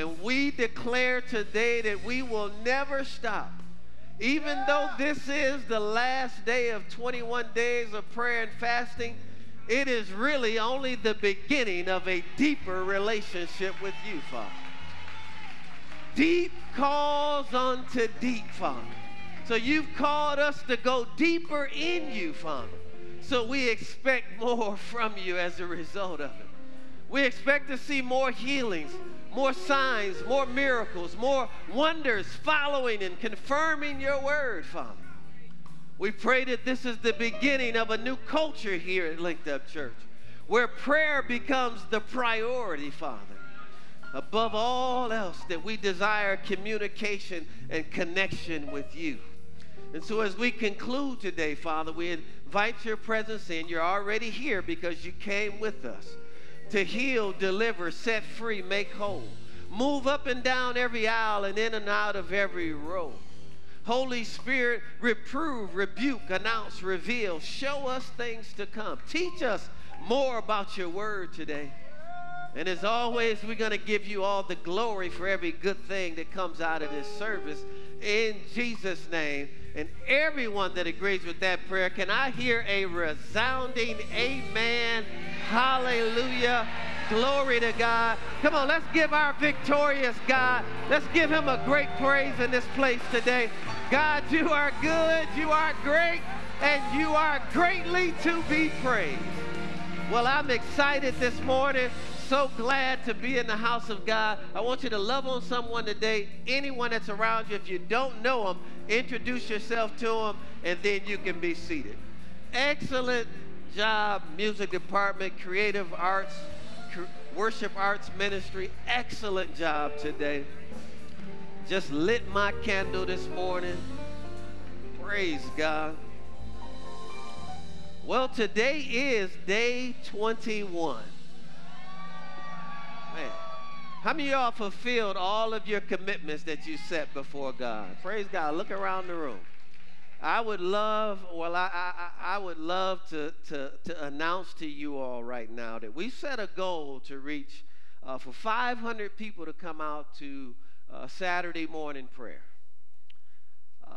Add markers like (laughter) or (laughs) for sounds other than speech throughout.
And we declare today that we will never stop. Even though this is the last day of 21 days of prayer and fasting, it is really only the beginning of a deeper relationship with you, Father. Deep calls unto deep, Father. So you've called us to go deeper in you, Father. So we expect more (laughs) from you as a result of it. We expect to see more healings, more signs, more miracles, more wonders following and confirming your word, Father. We pray that this is the beginning of a new culture here at Linked Up Church, where prayer becomes the priority, Father. Above all else, that we desire communication and connection with you. And so, as we conclude today, Father, we invite your presence in. You're already here because you came with us to heal, deliver, set free, make whole. Move up and down every aisle and in and out of every row. Holy Spirit, reprove, rebuke, announce, reveal, show us things to come. Teach us more about your word today. And as always, we're going to give you all the glory for every good thing that comes out of this service. In Jesus' name. And everyone that agrees with that prayer, can I hear a resounding amen? Hallelujah. Glory to God. Come on, let's give our victorious God, let's give him a great praise in this place today. God, you are good, you are great, and you are greatly to be praised. Well, I'm excited this morning so glad to be in the house of God. I want you to love on someone today, anyone that's around you. If you don't know them, introduce yourself to them, and then you can be seated. Excellent job, music department, creative arts, worship arts ministry. Excellent job today. Just lit my candle this morning. Praise God. Well, today is day 21. Man. How many of y'all fulfilled all of your commitments that you set before God? Praise God. Look around the room. I would love, well, I, I, I would love to, to, to announce to you all right now that we set a goal to reach uh, for 500 people to come out to uh, Saturday morning prayer. Uh,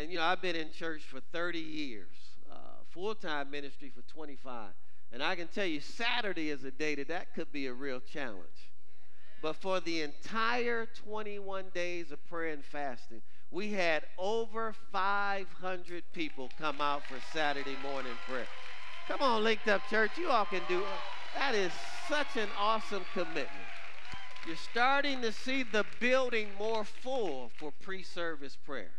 and, you know, I've been in church for 30 years, uh, full time ministry for 25. And I can tell you, Saturday is a day that that could be a real challenge. But for the entire 21 days of prayer and fasting, we had over 500 people come out for Saturday morning prayer. Come on, Linked Up Church, you all can do it. That is such an awesome commitment. You're starting to see the building more full for pre service prayer.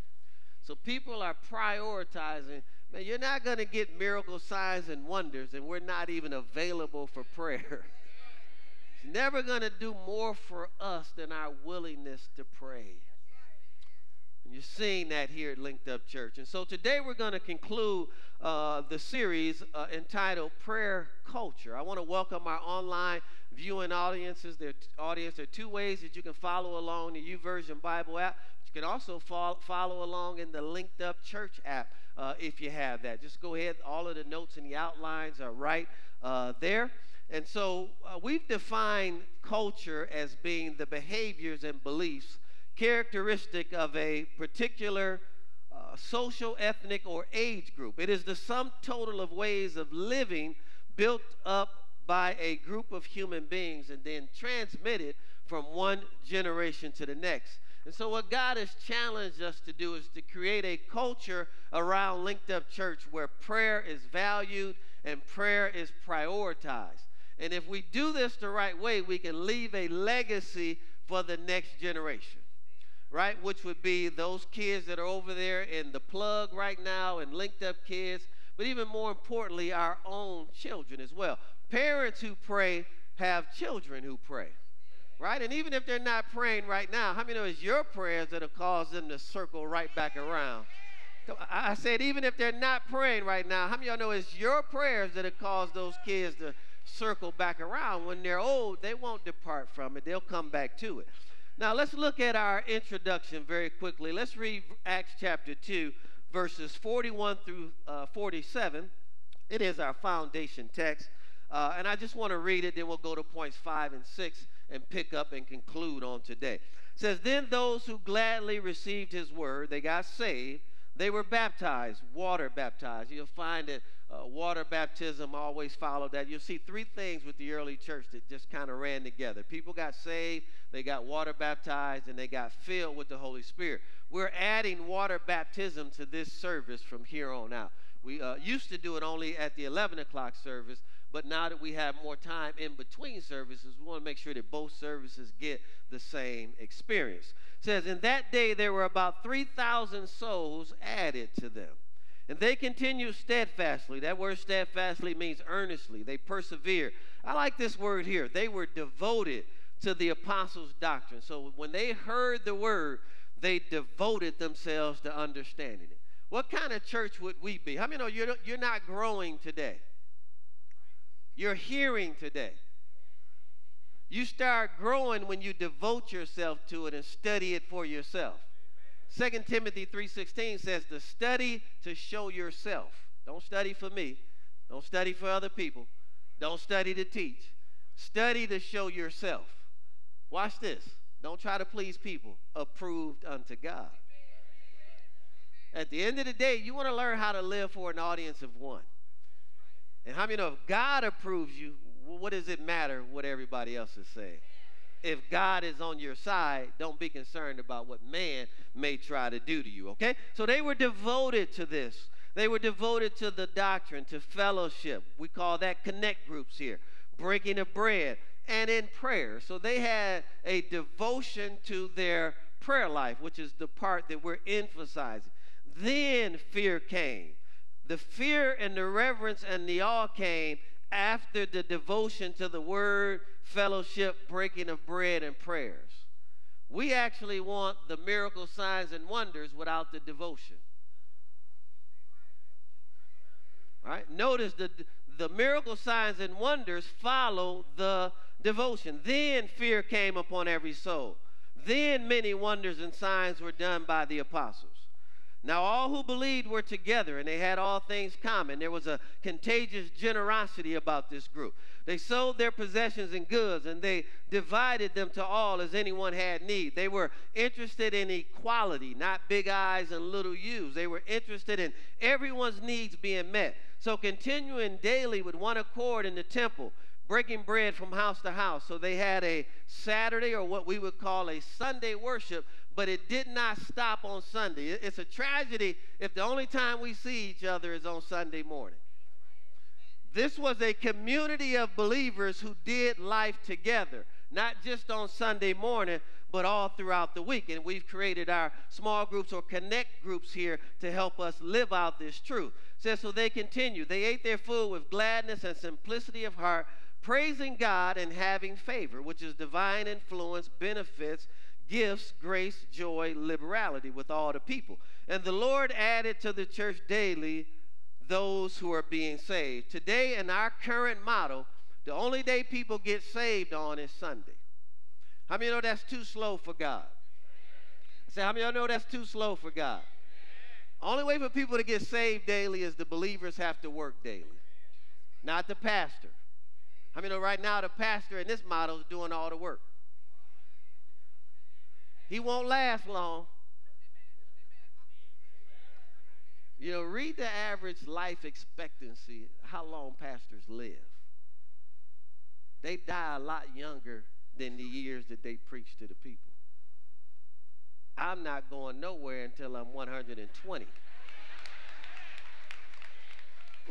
So people are prioritizing Man, you're not going to get miracle signs and wonders, and we're not even available for prayer. (laughs) it's never going to do more for us than our willingness to pray. And you're seeing that here at Linked Up Church. And so today we're going to conclude uh, the series uh, entitled Prayer Culture. I want to welcome our online viewing audiences. There, audience, there are two ways that you can follow along the YouVersion Bible app. But you can also follow, follow along in the Linked Up Church app uh, if you have that. Just go ahead. All of the notes and the outlines are right uh, there. And so uh, we've defined culture as being the behaviors and beliefs characteristic of a particular uh, social, ethnic, or age group. It is the sum total of ways of living built up by a group of human beings and then transmitted from one generation to the next. And so, what God has challenged us to do is to create a culture around Linked Up Church where prayer is valued and prayer is prioritized. And if we do this the right way, we can leave a legacy for the next generation, right? Which would be those kids that are over there in the plug right now and Linked Up kids, but even more importantly, our own children as well. Parents who pray have children who pray right? And even if they're not praying right now, how many know it's your prayers that'll cause them to circle right back around? I said, even if they're not praying right now, how many of y'all know it's your prayers that have caused those kids to circle back around? When they're old, they won't depart from it, they'll come back to it. Now, let's look at our introduction very quickly. Let's read Acts chapter 2, verses 41 through uh, 47. It is our foundation text. Uh, and I just want to read it, then we'll go to points 5 and 6 and pick up and conclude on today. It says, Then those who gladly received his word, they got saved, they were baptized, water baptized. You'll find that uh, water baptism always followed that. You'll see three things with the early church that just kind of ran together. People got saved, they got water baptized, and they got filled with the Holy Spirit. We're adding water baptism to this service from here on out. We uh, used to do it only at the 11 o'clock service, but now that we have more time in between services, we want to make sure that both services get the same experience. It says, In that day there were about 3,000 souls added to them. And they continued steadfastly. That word steadfastly means earnestly. They persevered. I like this word here. They were devoted to the apostles' doctrine. So when they heard the word, they devoted themselves to understanding it. What kind of church would we be? How many know you're, you're not growing today? You're hearing today. You start growing when you devote yourself to it and study it for yourself. 2 Timothy 3:16 says to study to show yourself. Don't study for me. Don't study for other people. Don't study to teach. Study to show yourself. Watch this. Don't try to please people. Approved unto God. At the end of the day, you want to learn how to live for an audience of one. And how many know if God approves you, what does it matter what everybody else is saying? If God is on your side, don't be concerned about what man may try to do to you, okay? So they were devoted to this. They were devoted to the doctrine, to fellowship. We call that connect groups here, breaking of bread, and in prayer. So they had a devotion to their prayer life, which is the part that we're emphasizing. Then fear came. The fear and the reverence and the awe came after the devotion to the word, fellowship, breaking of bread, and prayers. We actually want the miracle signs and wonders without the devotion. Right? Notice the, the miracle signs and wonders follow the devotion. Then fear came upon every soul. Then many wonders and signs were done by the apostles. Now, all who believed were together and they had all things common. There was a contagious generosity about this group. They sold their possessions and goods and they divided them to all as anyone had need. They were interested in equality, not big I's and little U's. They were interested in everyone's needs being met. So, continuing daily with one accord in the temple, breaking bread from house to house. So, they had a Saturday or what we would call a Sunday worship but it did not stop on Sunday. It's a tragedy if the only time we see each other is on Sunday morning. This was a community of believers who did life together, not just on Sunday morning, but all throughout the week. And we've created our small groups or connect groups here to help us live out this truth. It says, so they continue. They ate their food with gladness and simplicity of heart, praising God and having favor, which is divine influence, benefits, gifts, grace, joy, liberality with all the people. And the Lord added to the church daily those who are being saved. Today, in our current model, the only day people get saved on is Sunday. How many know that's too slow for God? I say, how many of y'all know that's too slow for God? Only way for people to get saved daily is the believers have to work daily, not the pastor. I mean, right now the pastor in this model is doing all the work. He won't last long. You know, read the average life expectancy, how long pastors live. They die a lot younger than the years that they preach to the people. I'm not going nowhere until I'm 120.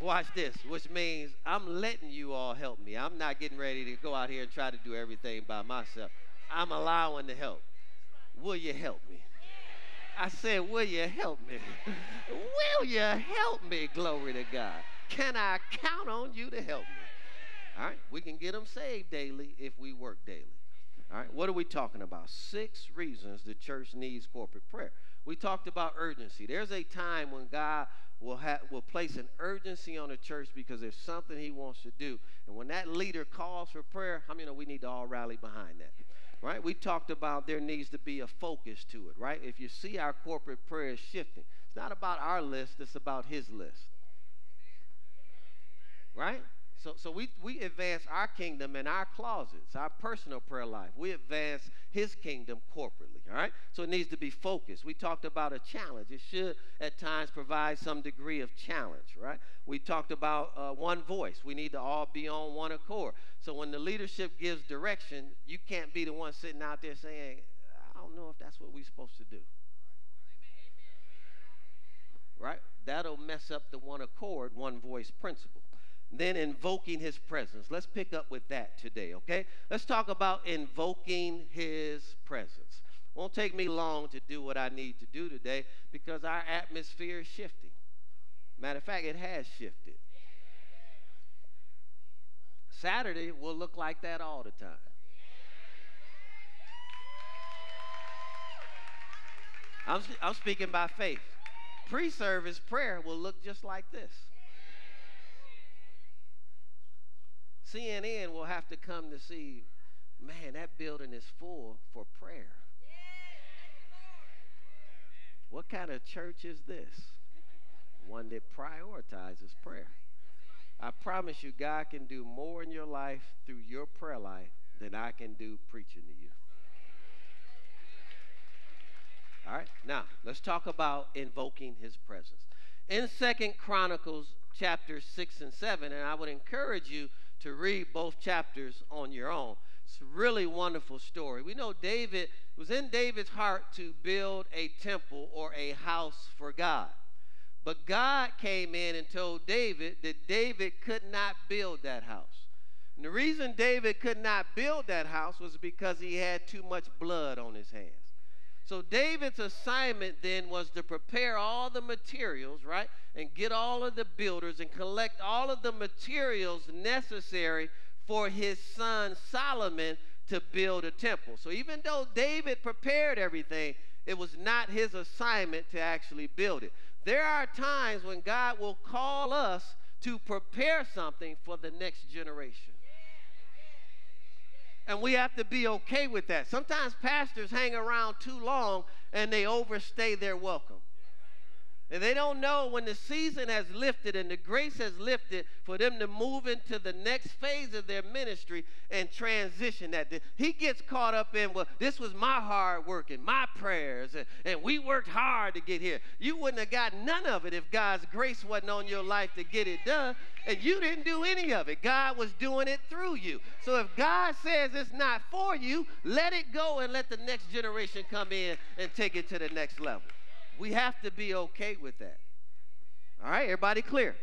Watch this, which means I'm letting you all help me. I'm not getting ready to go out here and try to do everything by myself. I'm allowing the help. Will you help me? I said, Will you help me? (laughs) Will you help me? Glory to God. Can I count on you to help me? All right, we can get them saved daily if we work daily. All right, what are we talking about? Six reasons the church needs corporate prayer. We talked about urgency. There's a time when God will have will place an urgency on the church because there's something He wants to do, and when that leader calls for prayer, how many know we need to all rally behind that? Right? We talked about there needs to be a focus to it, right? If you see our corporate prayer shifting, it's not about our list, it's about his list. Right? So, so we, we advance our kingdom in our closets, our personal prayer life. We advance his kingdom corporately, all right? So it needs to be focused. We talked about a challenge. It should, at times, provide some degree of challenge, right? We talked about uh, one voice. We need to all be on one accord. So when the leadership gives direction, you can't be the one sitting out there saying, I don't know if that's what we're supposed to do. Right? That'll mess up the one accord, one voice principle then invoking his presence. Let's pick up with that today, okay? Let's talk about invoking his presence. Won't take me long to do what I need to do today because our atmosphere is shifting. Matter of fact, it has shifted. Saturday will look like that all the time. I'm, I'm speaking by faith. Pre service prayer will look just like this. CNN will have to come to see, man, that building is full for prayer. What kind of church is this? One that prioritizes prayer. I promise you, God can do more in your life through your prayer life than I can do preaching to you. All right, now let's talk about invoking his presence. In Second Chronicles chapter 6 and 7, and I would encourage you to read both chapters on your own. It's a really wonderful story. We know David, it was in David's heart to build a temple or a house for God. But God came in and told David that David could not build that house. And the reason David could not build that house was because he had too much blood on his hands. So David's assignment then was to prepare all the materials, right? And get all of the builders and collect all of the materials necessary for his son Solomon to build a temple. So even though David prepared everything, it was not his assignment to actually build it. There are times when God will call us to prepare something for the next generation. And we have to be okay with that. Sometimes pastors hang around too long and they overstay their welcome. And they don't know when the season has lifted and the grace has lifted for them to move into the next phase of their ministry and transition that. He gets caught up in, well, this was my hard work and my prayers, and, and we worked hard to get here. You wouldn't have got none of it if God's grace wasn't on your life to get it done. And you didn't do any of it. God was doing it through you. So if God says it's not for you, let it go and let the next generation come in and take it to the next level. We have to be okay with that. All right, everybody clear?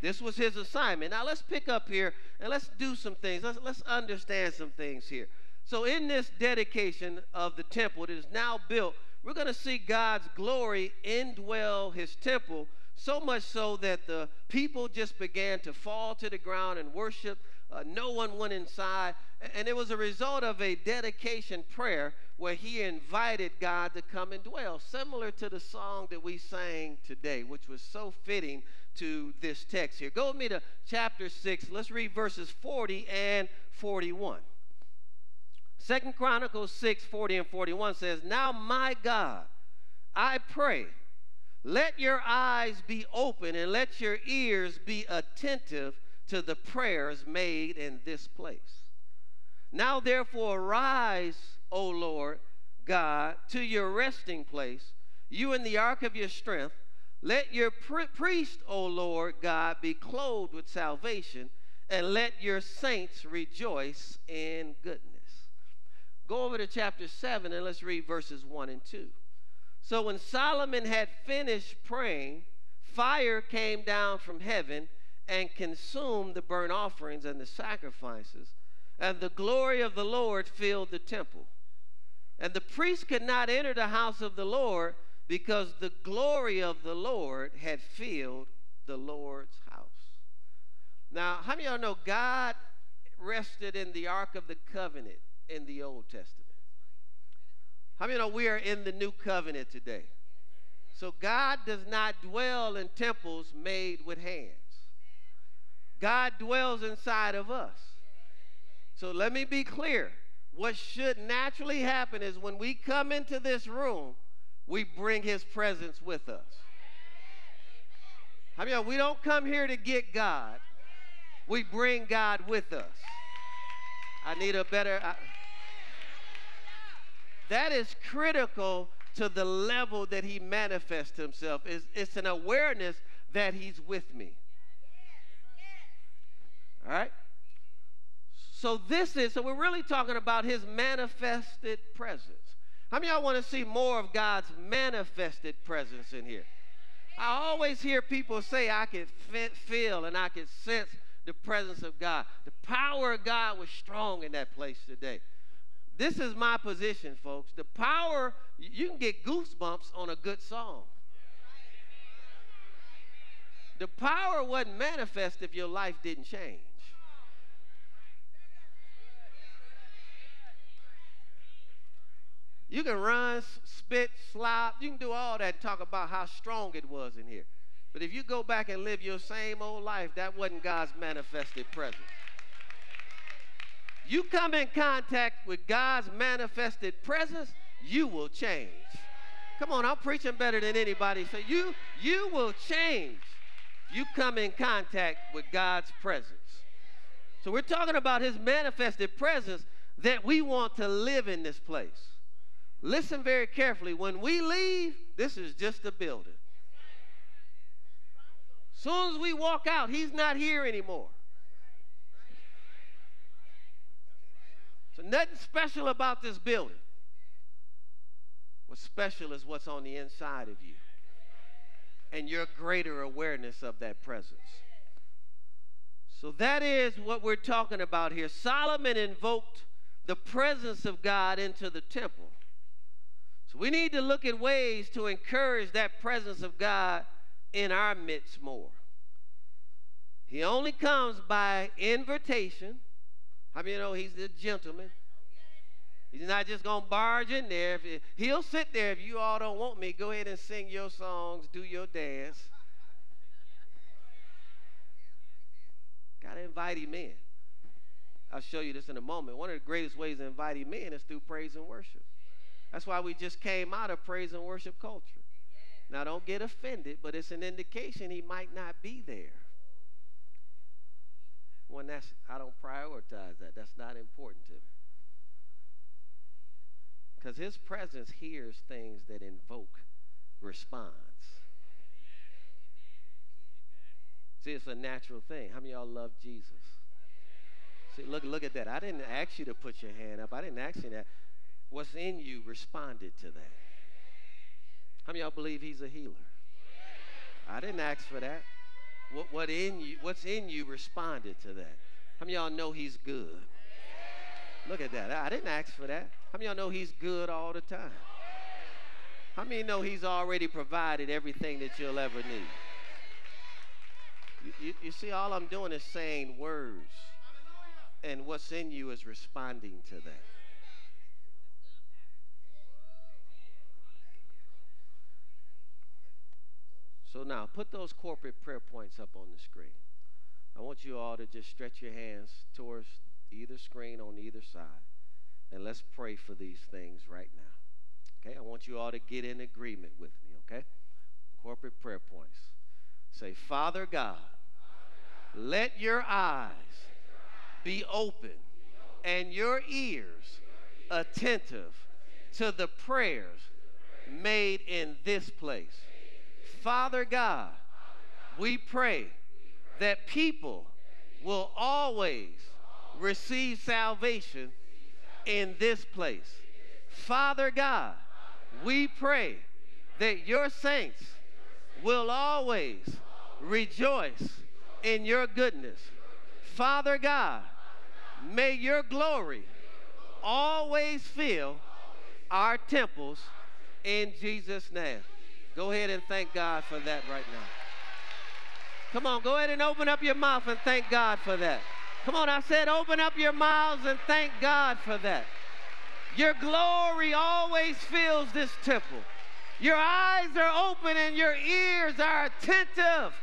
This was his assignment. Now let's pick up here and let's do some things. Let's, let's understand some things here. So, in this dedication of the temple that is now built, we're going to see God's glory indwell his temple, so much so that the people just began to fall to the ground and worship. Uh, no one went inside. And it was a result of a dedication prayer where he invited God to come and dwell, similar to the song that we sang today, which was so fitting to this text here. Go with me to chapter 6. Let's read verses 40 and 41. Second Chronicles 6, 40 and 41 says, Now my God, I pray, let your eyes be open and let your ears be attentive to the prayers made in this place. Now therefore arise O Lord God, to your resting place, you in the ark of your strength. Let your priest, O Lord God, be clothed with salvation, and let your saints rejoice in goodness. Go over to chapter 7 and let's read verses 1 and 2. So when Solomon had finished praying, fire came down from heaven and consumed the burnt offerings and the sacrifices, and the glory of the Lord filled the temple. And the priests could not enter the house of the Lord because the glory of the Lord had filled the Lord's house. Now, how many of y'all know God rested in the Ark of the Covenant in the Old Testament? How many of you know we are in the New Covenant today? So God does not dwell in temples made with hands. God dwells inside of us. So let me be clear what should naturally happen is when we come into this room, we bring his presence with us. I mean, we don't come here to get God. we bring God with us. I need a better. I, that is critical to the level that he manifests himself. It's, it's an awareness that he's with me. All right? So this is, so we're really talking about his manifested presence. How many y'all want to see more of God's manifested presence in here? I always hear people say, I can feel and I can sense the presence of God. The power of God was strong in that place today. This is my position, folks. The power, you can get goosebumps on a good song. The power wasn't manifest if your life didn't change. You can run, spit, slop. You can do all that and talk about how strong it was in here. But if you go back and live your same old life, that wasn't God's manifested presence. You come in contact with God's manifested presence, you will change. Come on, I'm preaching better than anybody. So you you will change. You come in contact with God's presence. So we're talking about his manifested presence that we want to live in this place. Listen very carefully. When we leave, this is just a building. As soon as we walk out, he's not here anymore. So nothing special about this building. What's special is what's on the inside of you and your greater awareness of that presence. So that is what we're talking about here. Solomon invoked the presence of God into the temple. So we need to look at ways to encourage that presence of God in our midst more. He only comes by invitation. How many you know he's the gentleman? He's not just going to barge in there. He'll sit there if you all don't want me. Go ahead and sing your songs, do your dance. Got to invite him in. I'll show you this in a moment. One of the greatest ways to invite him in is through praise and worship. That's why we just came out of praise and worship culture. Now, don't get offended, but it's an indication he might not be there. When that's, I don't prioritize that. That's not important to me. Because his presence hears things that invoke response. See, it's a natural thing. How many y'all love Jesus? See, look, look at that. I didn't ask you to put your hand up. I didn't ask you that what's in you responded to that. How many y'all believe he's a healer? I didn't ask for that. What, what in you, what's in you responded to that. How many y'all know he's good? Look at that. I didn't ask for that. How many y'all know he's good all the time? How many know he's already provided everything that you'll ever need? You, you, you see, all I'm doing is saying words, and what's in you is responding to that. So now, put those corporate prayer points up on the screen. I want you all to just stretch your hands towards either screen on either side. And let's pray for these things right now. Okay? I want you all to get in agreement with me, okay? Corporate prayer points. Say, Father God, let your eyes be open and your ears attentive to the prayers made in this place. Father God, we pray that people will always receive salvation in this place. Father God, we pray that your saints will always rejoice in your goodness. Father God, may your glory always fill our temples in Jesus' name. Go ahead and thank God for that right now. Come on, go ahead and open up your mouth and thank God for that. Come on, I said open up your mouths and thank God for that. Your glory always fills this temple. Your eyes are open and your ears are attentive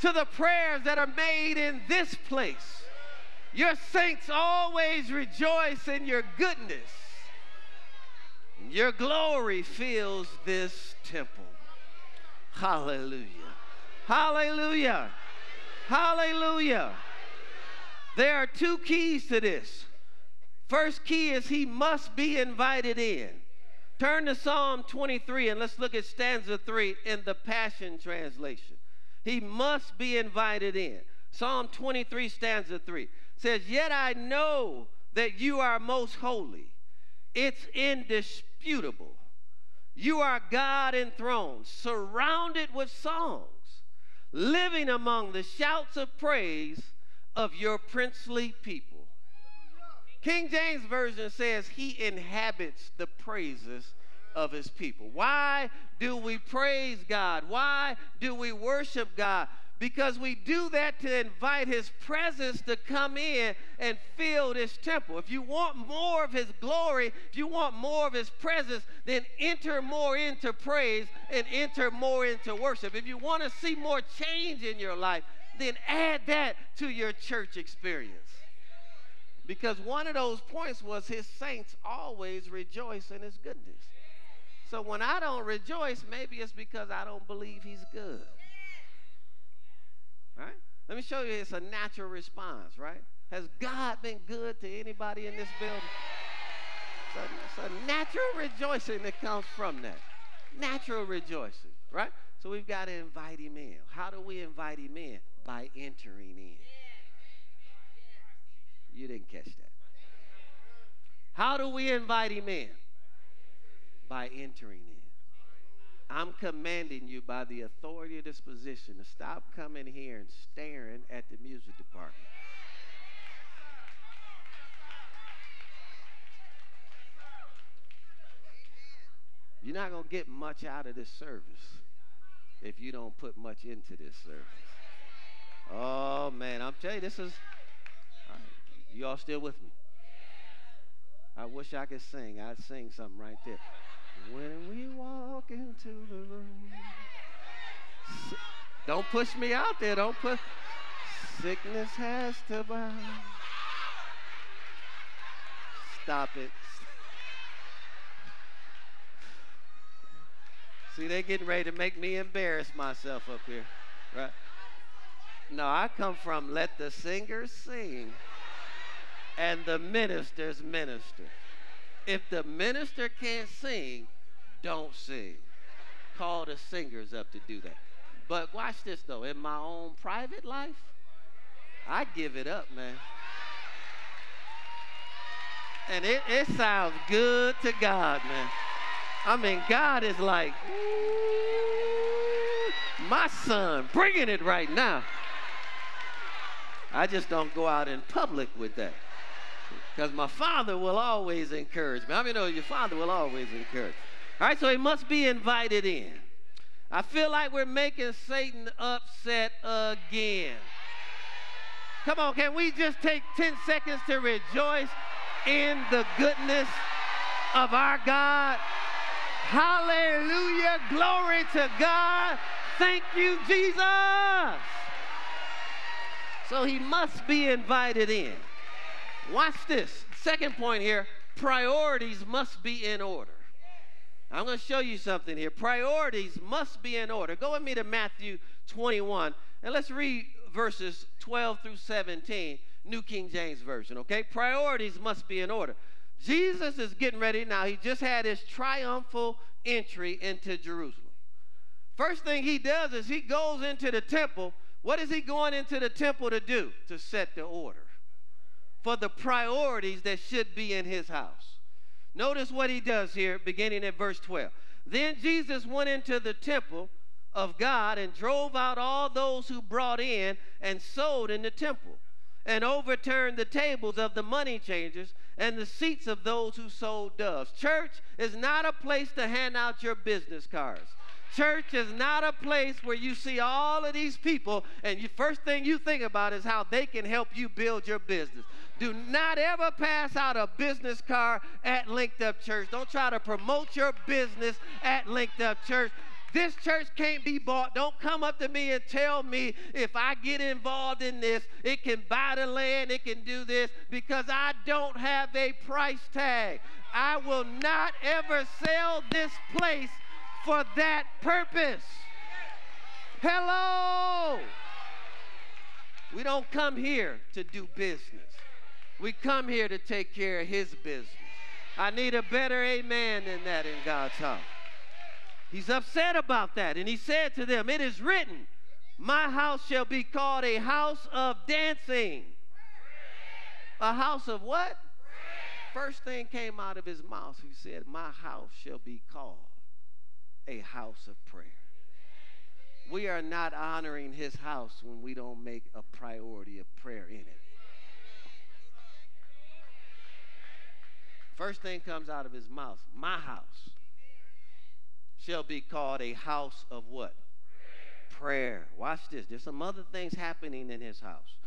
to the prayers that are made in this place. Your saints always rejoice in your goodness. Your glory fills this temple. Hallelujah. Hallelujah. Hallelujah. There are two keys to this. First key is he must be invited in. Turn to Psalm 23 and let's look at stanza 3 in the Passion Translation. He must be invited in. Psalm 23, stanza 3 says, Yet I know that you are most holy. It's indisputable. You are God enthroned, surrounded with songs, living among the shouts of praise of your princely people. King James Version says he inhabits the praises of his people. Why do we praise God? Why do we worship God? Because we do that to invite his presence to come in and fill this temple. If you want more of his glory, if you want more of his presence, then enter more into praise and enter more into worship. If you want to see more change in your life, then add that to your church experience. Because one of those points was his saints always rejoice in his goodness. So when I don't rejoice, maybe it's because I don't believe he's good. Right? Let me show you it's a natural response, right? Has God been good to anybody in this building? It's a, it's a natural rejoicing that comes from that. Natural rejoicing, right? So we've got to invite him in. How do we invite him in? By entering in. You didn't catch that. How do we invite him in? By entering in. I'm commanding you by the authority of this position to stop coming here and staring at the music department. You're not going to get much out of this service if you don't put much into this service. Oh, man, I'm telling you, this is. you all still with me? I wish I could sing. I'd sing something right there. When we walk into the room. Don't push me out there. Don't put. Sickness has to bow. Stop it. See, they're getting ready to make me embarrass myself up here. Right? No, I come from let the singers sing and the ministers minister. If the minister can't sing, don't sing. Call the singers up to do that. But watch this though. In my own private life, I give it up, man. And it, it sounds good to God, man. I mean, God is like, my son, bringing it right now. I just don't go out in public with that. Because my father will always encourage me. I mean, know your father will always encourage. All right, so he must be invited in. I feel like we're making Satan upset again. Come on, can we just take 10 seconds to rejoice in the goodness of our God? Hallelujah. Glory to God. Thank you, Jesus. So he must be invited in. Watch this. Second point here priorities must be in order. I'm going to show you something here. Priorities must be in order. Go with me to Matthew 21 and let's read verses 12 through 17, New King James Version, okay? Priorities must be in order. Jesus is getting ready now. He just had his triumphal entry into Jerusalem. First thing he does is he goes into the temple. What is he going into the temple to do? To set the order for the priorities that should be in his house. Notice what he does here, beginning at verse 12. Then Jesus went into the temple of God and drove out all those who brought in and sold in the temple, and overturned the tables of the money changers and the seats of those who sold doves. Church is not a place to hand out your business cards. Church is not a place where you see all of these people and the first thing you think about is how they can help you build your business. Do not ever pass out a business card at Linked Up Church. Don't try to promote your business at Linked Up Church. This church can't be bought. Don't come up to me and tell me if I get involved in this, it can buy the land, it can do this, because I don't have a price tag. I will not ever sell this place for that purpose. Hello. We don't come here to do business. We come here to take care of his business. I need a better amen than that in God's house. He's upset about that. And he said to them, It is written, My house shall be called a house of dancing. A house of what? First thing came out of his mouth. He said, My house shall be called a house of prayer. We are not honoring his house when we don't make a priority of prayer in it. First thing comes out of his mouth, my house shall be called a house of what? Prayer. Watch this. There's some other things happening in his house.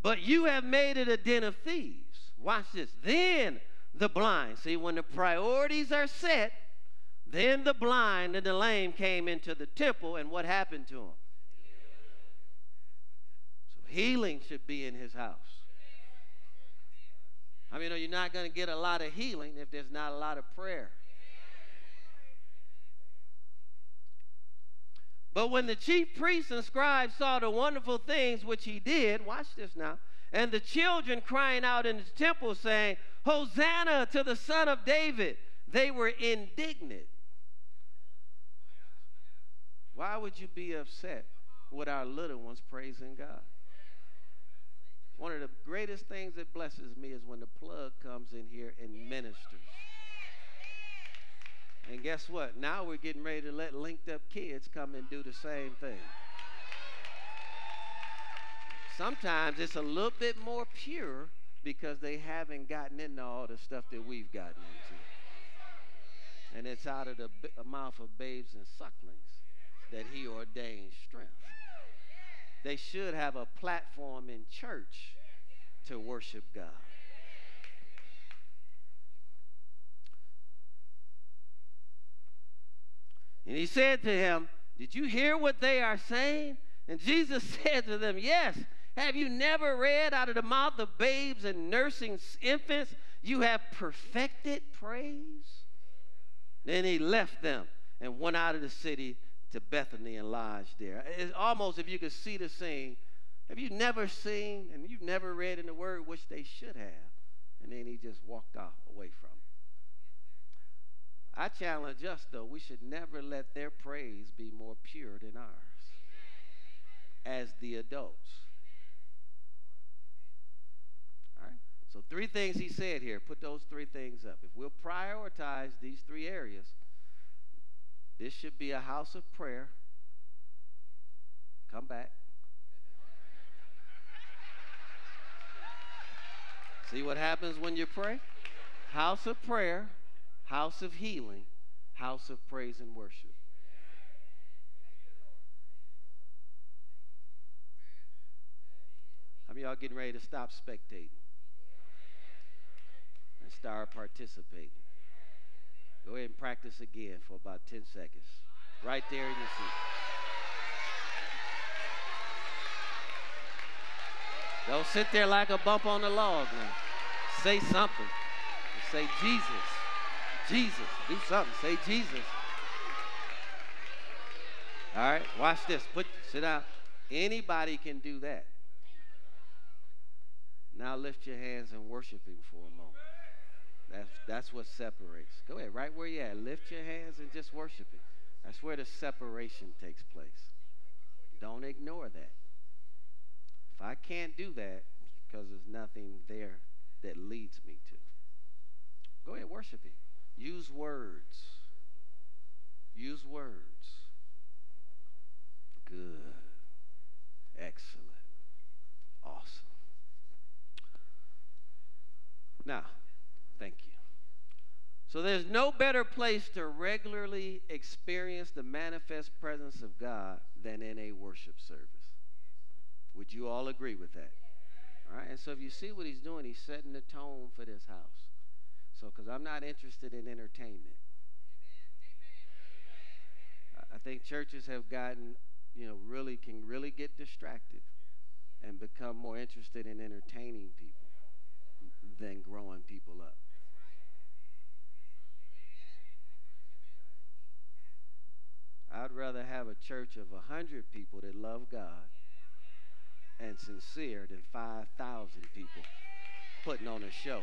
But you have made it a den of thieves. Watch this. Then the blind. See, when the priorities are set, then the blind and the lame came into the temple, and what happened to them? So healing should be in his house. I mean, you're not going to get a lot of healing if there's not a lot of prayer. But when the chief priests and scribes saw the wonderful things which he did, watch this now, and the children crying out in the temple saying, Hosanna to the Son of David, they were indignant. Why would you be upset with our little ones praising God? One of the greatest things that blesses me is when the plug comes in here and ministers. And guess what? Now we're getting ready to let linked up kids come and do the same thing. Sometimes it's a little bit more pure because they haven't gotten into all the stuff that we've gotten into. And it's out of the mouth of babes and sucklings that he ordains strength. They should have a platform in church to worship God. And he said to him, Did you hear what they are saying? And Jesus (laughs) said to them, Yes. Have you never read out of the mouth of babes and nursing infants, you have perfected praise? Then he left them and went out of the city to Bethany and lodged there. It's almost if you could see the scene. Have you never seen and you've never read in the word, which they should have? And then he just walked off away from. I challenge us, though, we should never let their praise be more pure than ours as the adults. All right? So, three things he said here. Put those three things up. If we'll prioritize these three areas, this should be a house of prayer. Come back. See what happens when you pray? House of prayer, house of healing, house of praise and worship. How many y'all getting ready to stop spectating and start participating? Go ahead and practice again for about 10 seconds. Right there in your seat. Don't sit there like a bump on the log now. Say something. Say Jesus. Jesus. Do something. Say Jesus. All right, watch this. Put sit down. Anybody can do that. Now lift your hands and worship him for a moment. That's, that's what separates. Go ahead, right where you at. Lift your hands and just worship it. That's where the separation takes place. Don't ignore that. If I can't do that, because there's nothing there that leads me to. Go ahead, worship Him. Use words. Use words. Good. Excellent. Awesome. Now, Thank you. So there's no better place to regularly experience the manifest presence of God than in a worship service. Would you all agree with that? All right. And so if you see what he's doing, he's setting the tone for this house. So, because I'm not interested in entertainment. I think churches have gotten, you know, really can really get distracted and become more interested in entertaining people than growing people up. I'd rather have a church of a hundred people that love God and sincere than 5,000 people putting on a show.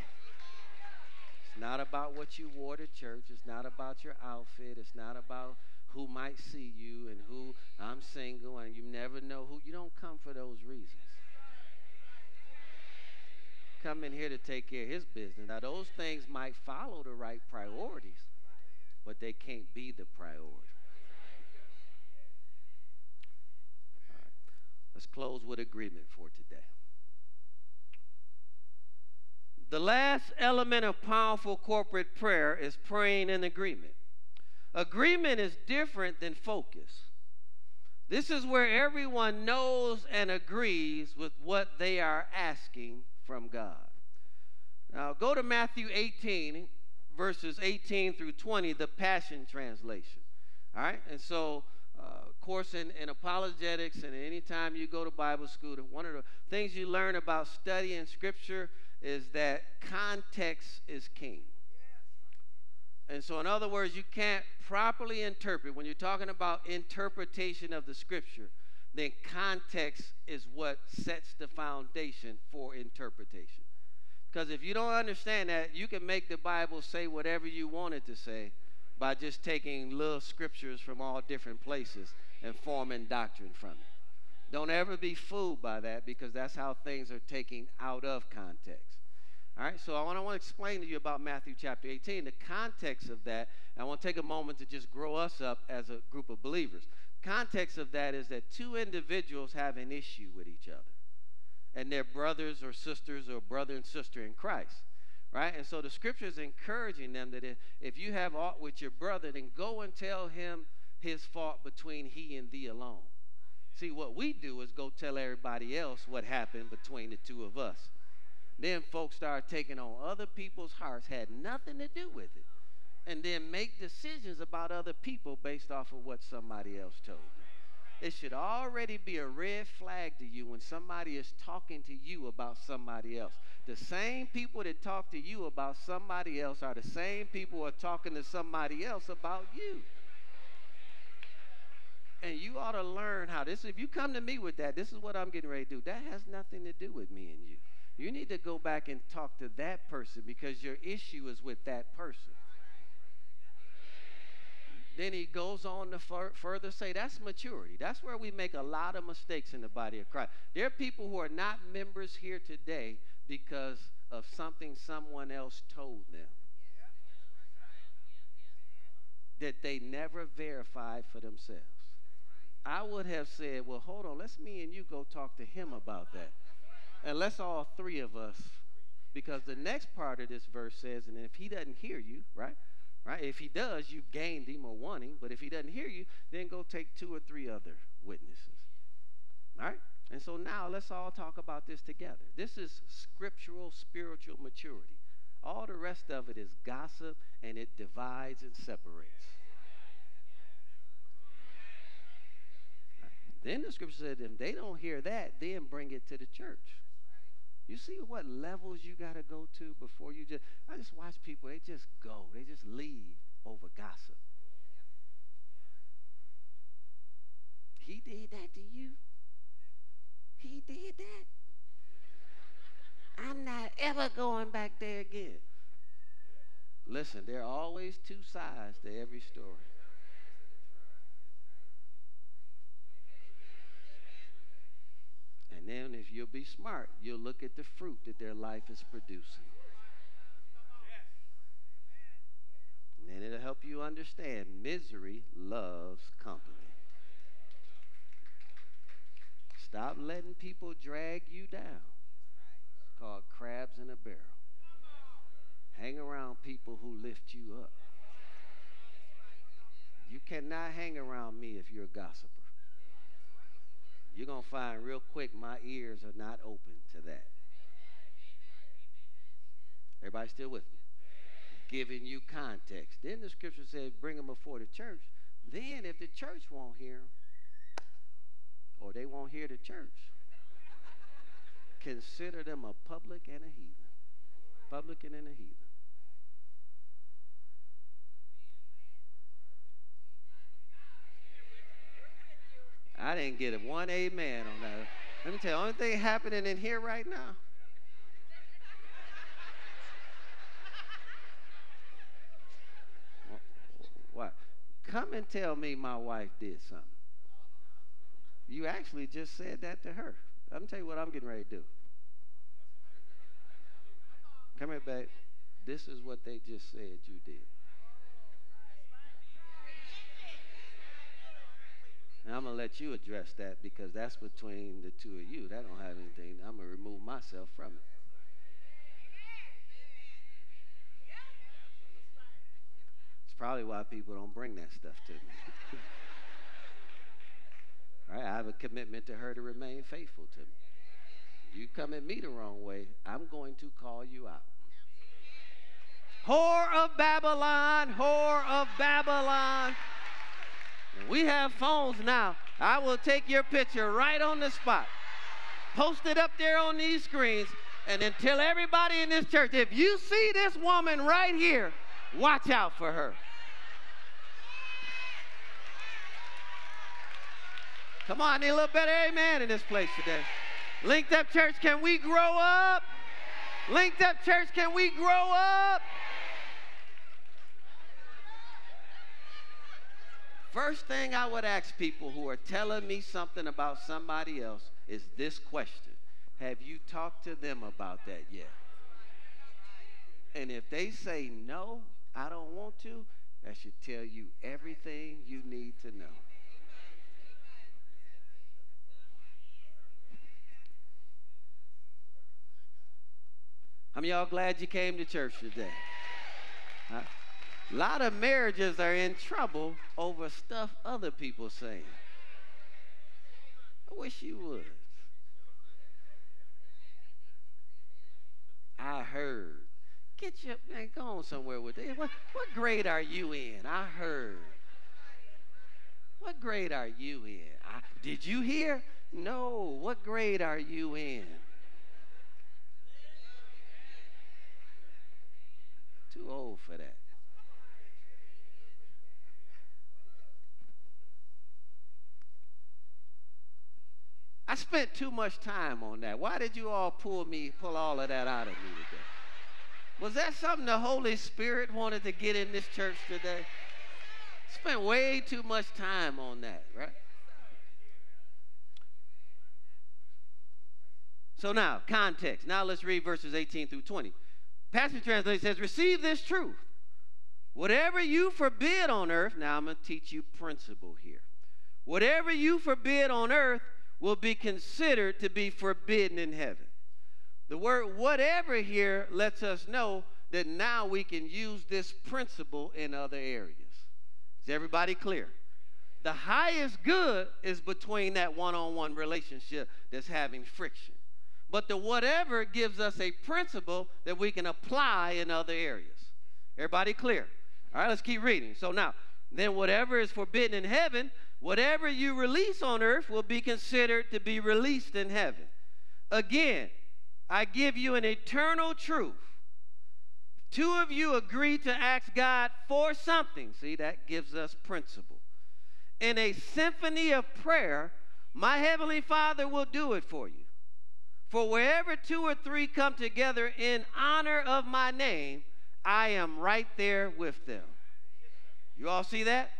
It's not about what you wore to church. It's not about your outfit. It's not about who might see you and who I'm single and you never know who. You don't come for those reasons. Come in here to take care of his business. Now, those things might follow the right priorities, but they can't be the priority. Let's close with agreement for today. The last element of powerful corporate prayer is praying in agreement. Agreement is different than focus. This is where everyone knows and agrees with what they are asking from God. Now, go to Matthew 18, verses 18 through 20, the Passion Translation. All right? And so uh, course in, in apologetics and anytime you go to bible school one of the things you learn about studying scripture is that context is king. And so in other words you can't properly interpret when you're talking about interpretation of the scripture then context is what sets the foundation for interpretation. Because if you don't understand that you can make the bible say whatever you want it to say by just taking little scriptures from all different places and forming doctrine from it. Don't ever be fooled by that because that's how things are taken out of context. All right, so I want to explain to you about Matthew chapter 18, the context of that. I want to take a moment to just grow us up as a group of believers. Context of that is that two individuals have an issue with each other, and they're brothers or sisters or brother and sister in Christ right? And so the scripture is encouraging them that if, if you have aught with your brother, then go and tell him his fault between he and thee alone. See, what we do is go tell everybody else what happened between the two of us. Then folks start taking on other people's hearts, had nothing to do with it, and then make decisions about other people based off of what somebody else told them. It should already be a red flag to you when somebody is talking to you about somebody else. The same people that talk to you about somebody else are the same people who are talking to somebody else about you. And you ought to learn how this, if you come to me with that, this is what I'm getting ready to do. That has nothing to do with me and you. You need to go back and talk to that person because your issue is with that person. Then he goes on to fur- further say that's maturity. That's where we make a lot of mistakes in the body of Christ. There are people who are not members here today because of something someone else told them that they never verified for themselves. I would have said, well, hold on, let's me and you go talk to him about that. And let's all three of us, because the next part of this verse says, and if he doesn't hear you, right? Right? If he does, you've gained him or. But if he doesn't hear you, then go take two or three other witnesses. All right? And so now let's all talk about this together. This is scriptural spiritual maturity. All the rest of it is gossip and it divides and separates. Then the scripture said, if they don't hear that, then bring it to the church. You see what levels you got to go to before you just. I just watch people, they just go, they just leave over gossip. He did that to you? He did that. I'm not ever going back there again. Listen, there are always two sides to every story. And then, if you'll be smart, you'll look at the fruit that their life is producing. And then it'll help you understand misery loves company. Stop letting people drag you down. It's called crabs in a barrel. Hang around people who lift you up. You cannot hang around me if you're a gossiper. You're going to find real quick my ears are not open to that. Everybody still with me? Giving you context. Then the scripture says, bring them before the church. Then, if the church won't hear them, or they won't hear the church. Consider them a public and a heathen. Publican and a heathen. I didn't get a one amen on that. Let me tell you, only thing happening in here right now. What? Come and tell me my wife did something. You actually just said that to her. Me tell you what I'm getting ready to do. Come here, babe. This is what they just said you did. And I'm going to let you address that because that's between the two of you. That don't have anything. I'm going to remove myself from it. It's probably why people don't bring that stuff to me. (laughs) I have a commitment to her to remain faithful to me. You come at me the wrong way, I'm going to call you out. Whore of Babylon, whore of Babylon. We have phones now. I will take your picture right on the spot, post it up there on these screens, and then tell everybody in this church if you see this woman right here, watch out for her. Come on, need a little better amen in this place today. Linked Up Church, can we grow up? Linked Up Church, can we grow up? First thing I would ask people who are telling me something about somebody else is this question Have you talked to them about that yet? And if they say no, I don't want to, that should tell you everything you need to know. Many y'all glad you came to church today? A lot of marriages are in trouble over stuff other people say. I wish you would. I heard. Get your man, go on somewhere with it. What, what grade are you in? I heard. What grade are you in? I, did you hear? No. What grade are you in? Too old for that. I spent too much time on that. Why did you all pull me, pull all of that out of me today? Was that something the Holy Spirit wanted to get in this church today? Spent way too much time on that, right? So now, context. Now let's read verses 18 through 20. Passion Translation says, Receive this truth. Whatever you forbid on earth, now I'm going to teach you principle here. Whatever you forbid on earth will be considered to be forbidden in heaven. The word whatever here lets us know that now we can use this principle in other areas. Is everybody clear? The highest good is between that one on one relationship that's having friction. But the whatever gives us a principle that we can apply in other areas. Everybody clear? All right, let's keep reading. So now, then whatever is forbidden in heaven Whatever you release on earth will be considered to be released in heaven. Again, I give you an eternal truth. Two of you agree to ask God for something. See, that gives us principle. In a symphony of prayer, my heavenly Father will do it for you. For wherever two or three come together in honor of my name, I am right there with them. You all see that?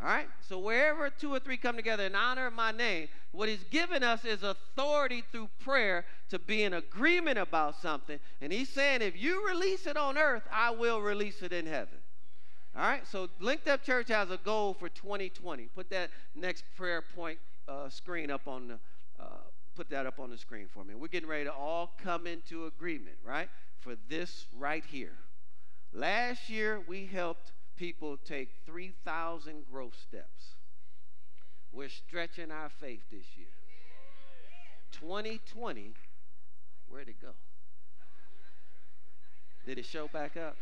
All right? So wherever two or three come together in honor of my name, what he's given us is authority through prayer to be in agreement about something. And he's saying, if you release it on earth, I will release it in heaven. All right? So Linked Up Church has a goal for 2020. Put that next prayer point uh, screen up on the. Uh, put that up on the screen for me. We're getting ready to all come into agreement, right? For this right here. Last year, we helped people take 3,000 growth steps. We're stretching our faith this year. 2020, where'd it go? Did it show back up?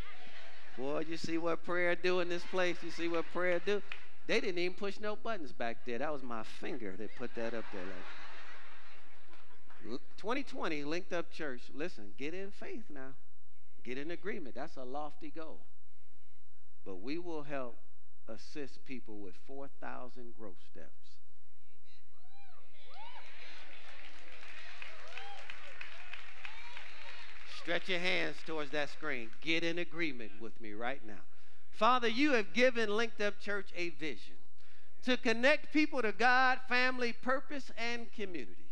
Boy, you see what prayer do in this place? You see what prayer do? They didn't even push no buttons back there. That was my finger that put that up there. Like 2020, Linked Up Church. Listen, get in faith now. Get in agreement. That's a lofty goal but we will help assist people with 4,000 growth steps. Stretch your hands towards that screen. Get in agreement with me right now. Father, you have given Linked Up Church a vision to connect people to God, family, purpose, and community.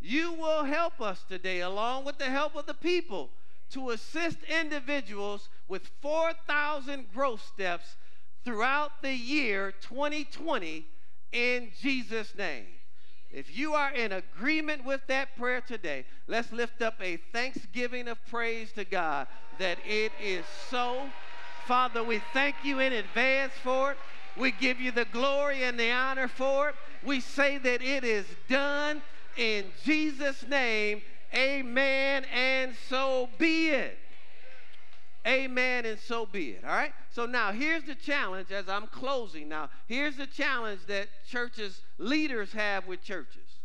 You will help us today, along with the help of the people, to assist individuals with 4,000 growth steps throughout the year 2020 in Jesus' name. If you are in agreement with that prayer today, let's lift up a thanksgiving of praise to God that it is so. Father, we thank you in advance for it. We give you the glory and the honor for it. We say that it is done in Jesus' name. Amen. And so be it. Amen. And so be it. All right. So now here's the challenge as I'm closing. Now, here's the challenge that churches, leaders have with churches.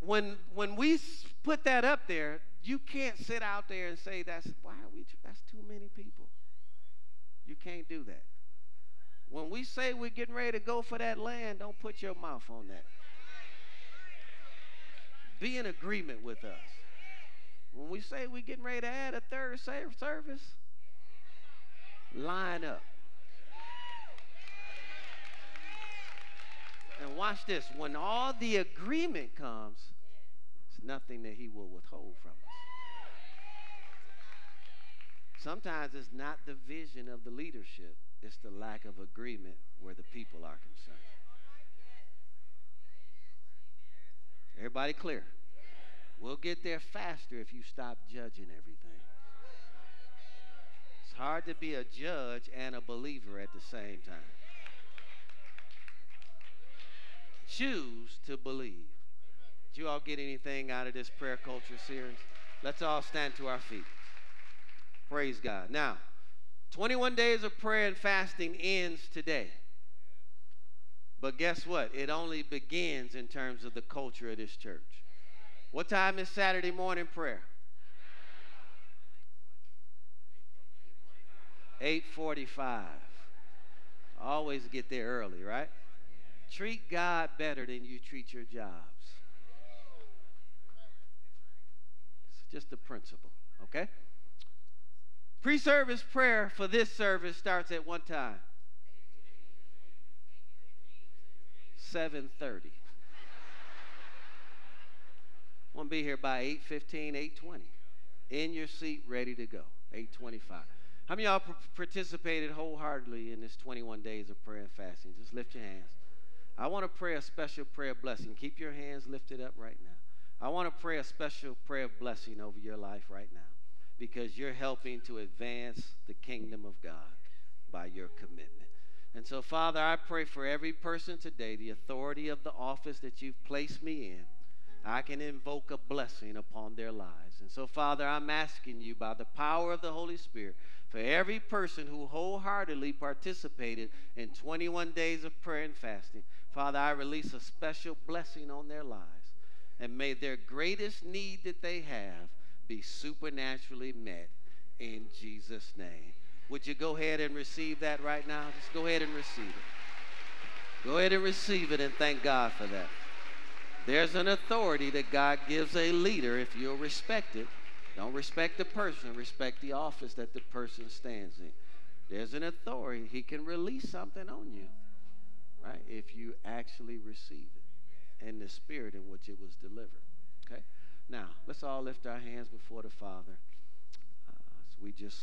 When, when we put that up there, you can't sit out there and say, that's, why are we, that's too many people. You can't do that. When we say we're getting ready to go for that land, don't put your mouth on that. Be in agreement with us. When we say we're getting ready to add a third service, line up. And watch this. When all the agreement comes, it's nothing that he will withhold from us. Sometimes it's not the vision of the leadership, it's the lack of agreement where the people are concerned. Everybody clear? We'll get there faster if you stop judging everything. It's hard to be a judge and a believer at the same time. Choose to believe. Did you all get anything out of this prayer culture series? Let's all stand to our feet. Praise God. Now, 21 days of prayer and fasting ends today. But guess what? It only begins in terms of the culture of this church. What time is Saturday morning prayer? 8:45. Always get there early, right? Treat God better than you treat your jobs. It's just a principle, okay? Pre-service prayer for this service starts at one time. 7:30. Want to be here by 8:15, 8:20. In your seat, ready to go. 8:25. How many of y'all participated wholeheartedly in this 21 days of prayer and fasting? Just lift your hands. I want to pray a special prayer blessing. Keep your hands lifted up right now. I want to pray a special prayer blessing over your life right now because you're helping to advance the kingdom of God by your commitment. And so, Father, I pray for every person today, the authority of the office that you've placed me in. I can invoke a blessing upon their lives. And so, Father, I'm asking you by the power of the Holy Spirit for every person who wholeheartedly participated in 21 days of prayer and fasting, Father, I release a special blessing on their lives. And may their greatest need that they have be supernaturally met in Jesus' name. Would you go ahead and receive that right now? Just go ahead and receive it. Go ahead and receive it and thank God for that. There's an authority that God gives a leader if you'll respect it. Don't respect the person, respect the office that the person stands in. There's an authority. He can release something on you, right? If you actually receive it in the spirit in which it was delivered. Okay? Now, let's all lift our hands before the Father. Uh, so we just